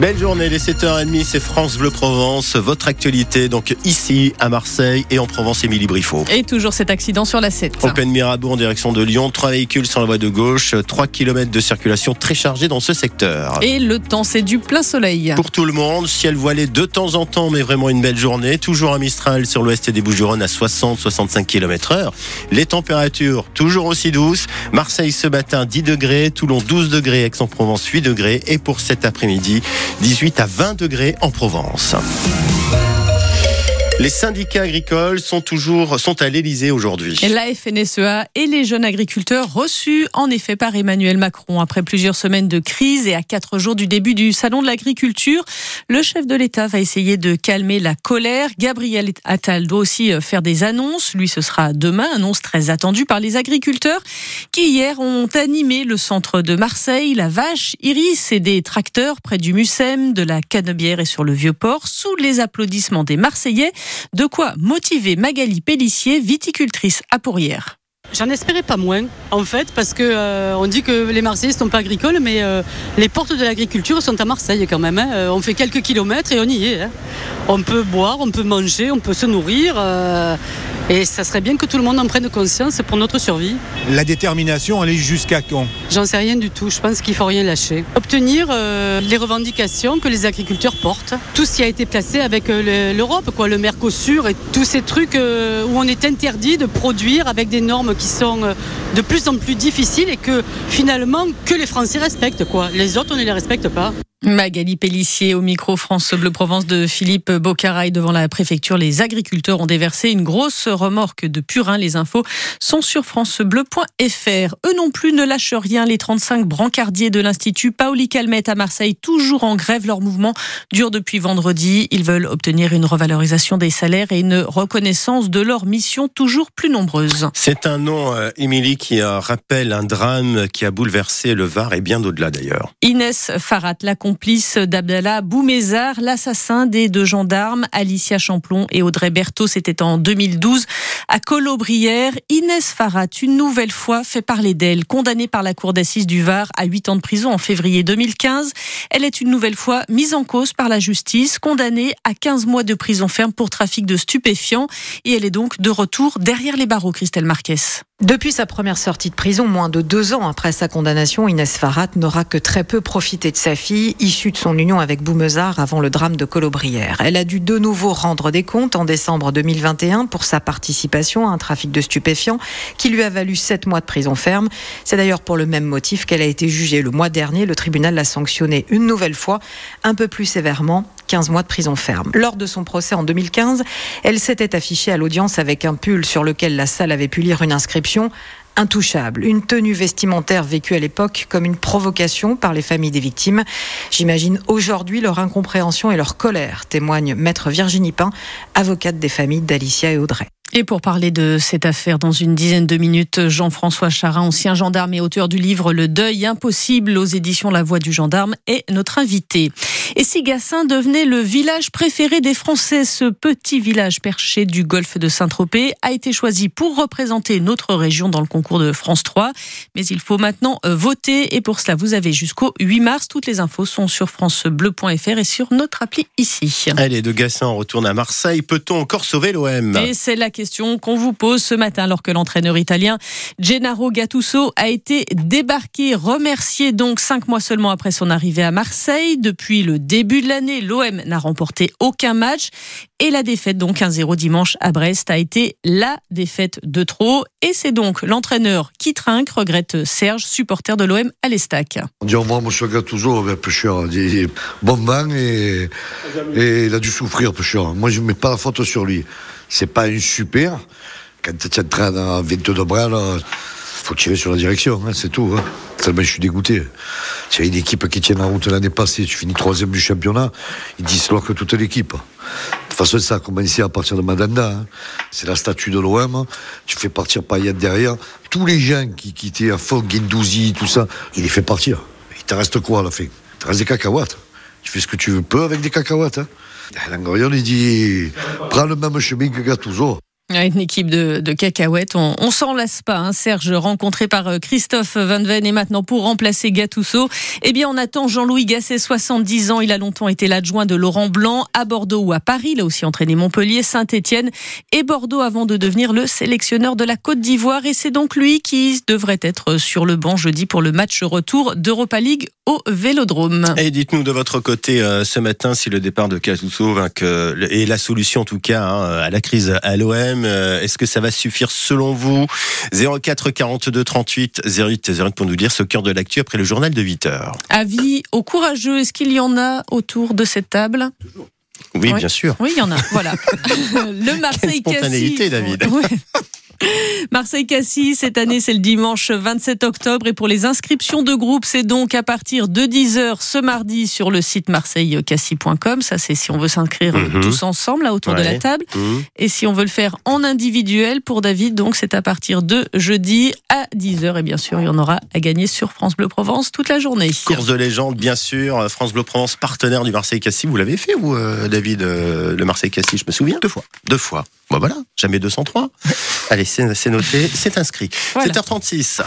Belle journée, les 7h30, c'est France Bleu Provence, votre actualité, donc ici à Marseille et en Provence, Émilie Briffaut. Et toujours cet accident sur la 7. Open Mirabeau en direction de Lyon, trois véhicules sur la voie de gauche, 3 km de circulation très chargée dans ce secteur. Et le temps, c'est du plein soleil. Pour tout le monde, ciel voilé de temps en temps, mais vraiment une belle journée. Toujours un Mistral sur l'ouest des Bouches-du-Rhône à 60-65 km heure. Les températures, toujours aussi douces. Marseille ce matin, 10 degrés. Toulon, 12 degrés. Aix-en-Provence, 8 degrés. Et pour cet après-midi, 18 à 20 degrés en Provence. Les syndicats agricoles sont toujours sont à l'Elysée aujourd'hui. La FNSEA et les jeunes agriculteurs reçus en effet par Emmanuel Macron après plusieurs semaines de crise et à quatre jours du début du salon de l'agriculture. Le chef de l'État va essayer de calmer la colère. Gabriel Attal doit aussi euh, faire des annonces. Lui, ce sera demain, annonce très attendue par les agriculteurs qui hier ont animé le centre de Marseille, la Vache, Iris et des tracteurs près du Mucem, de la Canebière et sur le Vieux-Port sous les applaudissements des Marseillais. De quoi motiver Magali Pellissier, viticultrice à Pourrières. J'en espérais pas moins, en fait, parce que euh, on dit que les Marseillais ne sont pas agricoles, mais euh, les portes de l'agriculture sont à Marseille quand même. Hein. Euh, on fait quelques kilomètres et on y est. Hein. On peut boire, on peut manger, on peut se nourrir. Et ça serait bien que tout le monde en prenne conscience pour notre survie. La détermination, elle est jusqu'à quand? J'en sais rien du tout. Je pense qu'il faut rien lâcher. Obtenir euh, les revendications que les agriculteurs portent. Tout ce qui a été placé avec euh, l'Europe, quoi, le Mercosur et tous ces trucs euh, où on est interdit de produire avec des normes qui sont de plus en plus difficiles et que finalement que les Français respectent. Quoi. Les autres, on ne les respecte pas. Magali Pellissier au micro France Bleu Provence de Philippe Bocaraï devant la préfecture. Les agriculteurs ont déversé une grosse remorque de purin. Les infos sont sur francebleu.fr. Eux non plus ne lâchent rien. Les 35 brancardiers de l'Institut Paoli Calmette à Marseille, toujours en grève. Leur mouvement dure depuis vendredi. Ils veulent obtenir une revalorisation des salaires et une reconnaissance de leur mission toujours plus nombreuse. C'est un nom, euh, Émilie, qui rappelle un drame qui a bouleversé le Var et bien au-delà d'ailleurs. Inès Farat, la complice d'Abdallah Boumézar, l'assassin des deux gendarmes Alicia Champlon et Audrey Berthaud. C'était en 2012 à Colobrières. Inès Farhat, une nouvelle fois, fait parler d'elle. Condamnée par la cour d'assises du Var à 8 ans de prison en février 2015, elle est une nouvelle fois mise en cause par la justice, condamnée à 15 mois de prison ferme pour trafic de stupéfiants. Et elle est donc de retour derrière les barreaux, Christelle Marquez. Depuis sa première sortie de prison, moins de deux ans après sa condamnation, Inès Farhat n'aura que très peu profité de sa fille, issue de son union avec Boumezard avant le drame de Colobrières. Elle a dû de nouveau rendre des comptes en décembre 2021 pour sa participation à un trafic de stupéfiants qui lui a valu sept mois de prison ferme. C'est d'ailleurs pour le même motif qu'elle a été jugée le mois dernier. Le tribunal l'a sanctionnée une nouvelle fois, un peu plus sévèrement, 15 mois de prison ferme. Lors de son procès en 2015, elle s'était affichée à l'audience avec un pull sur lequel la salle avait pu lire une inscription intouchable, une tenue vestimentaire vécue à l'époque comme une provocation par les familles des victimes. J'imagine aujourd'hui leur incompréhension et leur colère, témoigne maître Virginie Pain, avocate des familles d'Alicia et Audrey. Et pour parler de cette affaire dans une dizaine de minutes, Jean-François Charin, ancien gendarme et auteur du livre Le deuil impossible aux éditions La Voix du gendarme, est notre invité. Et si Gassin devenait le village préféré des Français, ce petit village perché du golfe de Saint-Tropez a été choisi pour représenter notre région dans le concours de France 3. Mais il faut maintenant voter et pour cela, vous avez jusqu'au 8 mars. Toutes les infos sont sur francebleu.fr et sur notre appli ici. Allez, de Gassin, on retourne à Marseille. Peut-on encore sauver l'OM Et c'est la question qu'on vous pose ce matin alors que l'entraîneur italien Gennaro Gattuso a été débarqué, remercié donc cinq mois seulement après son arrivée à Marseille. Depuis le début de l'année, l'OM n'a remporté aucun match et la défaite donc 1-0 dimanche à Brest a été la défaite de trop et c'est donc l'entraîneur qui trinque, regrette Serge, supporter de l'OM à l'Estac. On dit moi, M. Gattuso, peu cher, bon vent et, il a dû souffrir, peu. Moi, je ne mets pas la faute sur lui c'est pas un super. Quand tu entraînes à 22 bras, il faut tirer sur la direction, hein, c'est tout. Hein. Tellement je suis dégoûté. As une équipe qui tient la route l'année passée, tu finis troisième du championnat, ils disent que toute l'équipe. De toute façon, ça a commencé à partir de Madanda. Hein. C'est la statue de l'OM. Tu fais partir Payet derrière. Tous les gens qui, quittaient à fond, Guindouzi, tout ça, il les fait partir. Il te reste quoi à la fin? Il te reste des cacahuètes. Tu fais ce que tu veux peu avec des cacahuètes. Hein. Dit prends le même chemin que Gattuso. Une équipe de, de cacahuètes, on, on s'en lasse pas. Hein. Serge, rencontré par euh, Christophe Van Ven, et maintenant pour remplacer Gattuso, eh bien on attend Jean-Louis Gasset, 70 ans. Il a longtemps été l'adjoint de Laurent Blanc à Bordeaux ou à Paris. Il a aussi entraîné Montpellier, Saint-Étienne et Bordeaux avant de devenir le sélectionneur de la Côte d'Ivoire. Et c'est donc lui qui devrait être sur le banc jeudi pour le match retour d'Europa League au Vélodrome. Et dites-nous de votre côté euh, ce matin si le départ de Gattuso que, est la solution en tout cas hein, à la crise à l'OM. Euh, Est-ce que ça va suffire selon vous? 04 42 38 08 08 pour nous dire ce cœur de l'actu après le journal de 8 heures. Avis aux courageux, est-ce qu'il y en a autour de cette table? Oui, Oui. bien sûr. Oui, il y en a. Voilà. le Marseille Quelle spontanéité, Cassis. David. Ouais. Marseille Cassis, cette année, c'est le dimanche 27 octobre. Et pour les inscriptions de groupe, c'est donc à partir de 10h ce mardi sur le site marseillecassis.com. Ça, c'est si on veut s'inscrire Mhm. tous ensemble, là, autour de la table. Mmh. Et si on veut le faire en individuel, pour David, donc c'est à partir de jeudi à 10h. Et bien sûr, il y en aura à gagner sur France Bleu Provence toute la journée. Course de légende, bien sûr. France Bleu Provence, partenaire du Marseille Cassis. Vous l'avez fait, vous, euh, David, euh, le Marseille Cassis Je me souviens. Deux fois. Deux fois. Bon, voilà. Jamais 203. Allez, c'est c'est noté, c'est inscrit. Voilà. 7h36.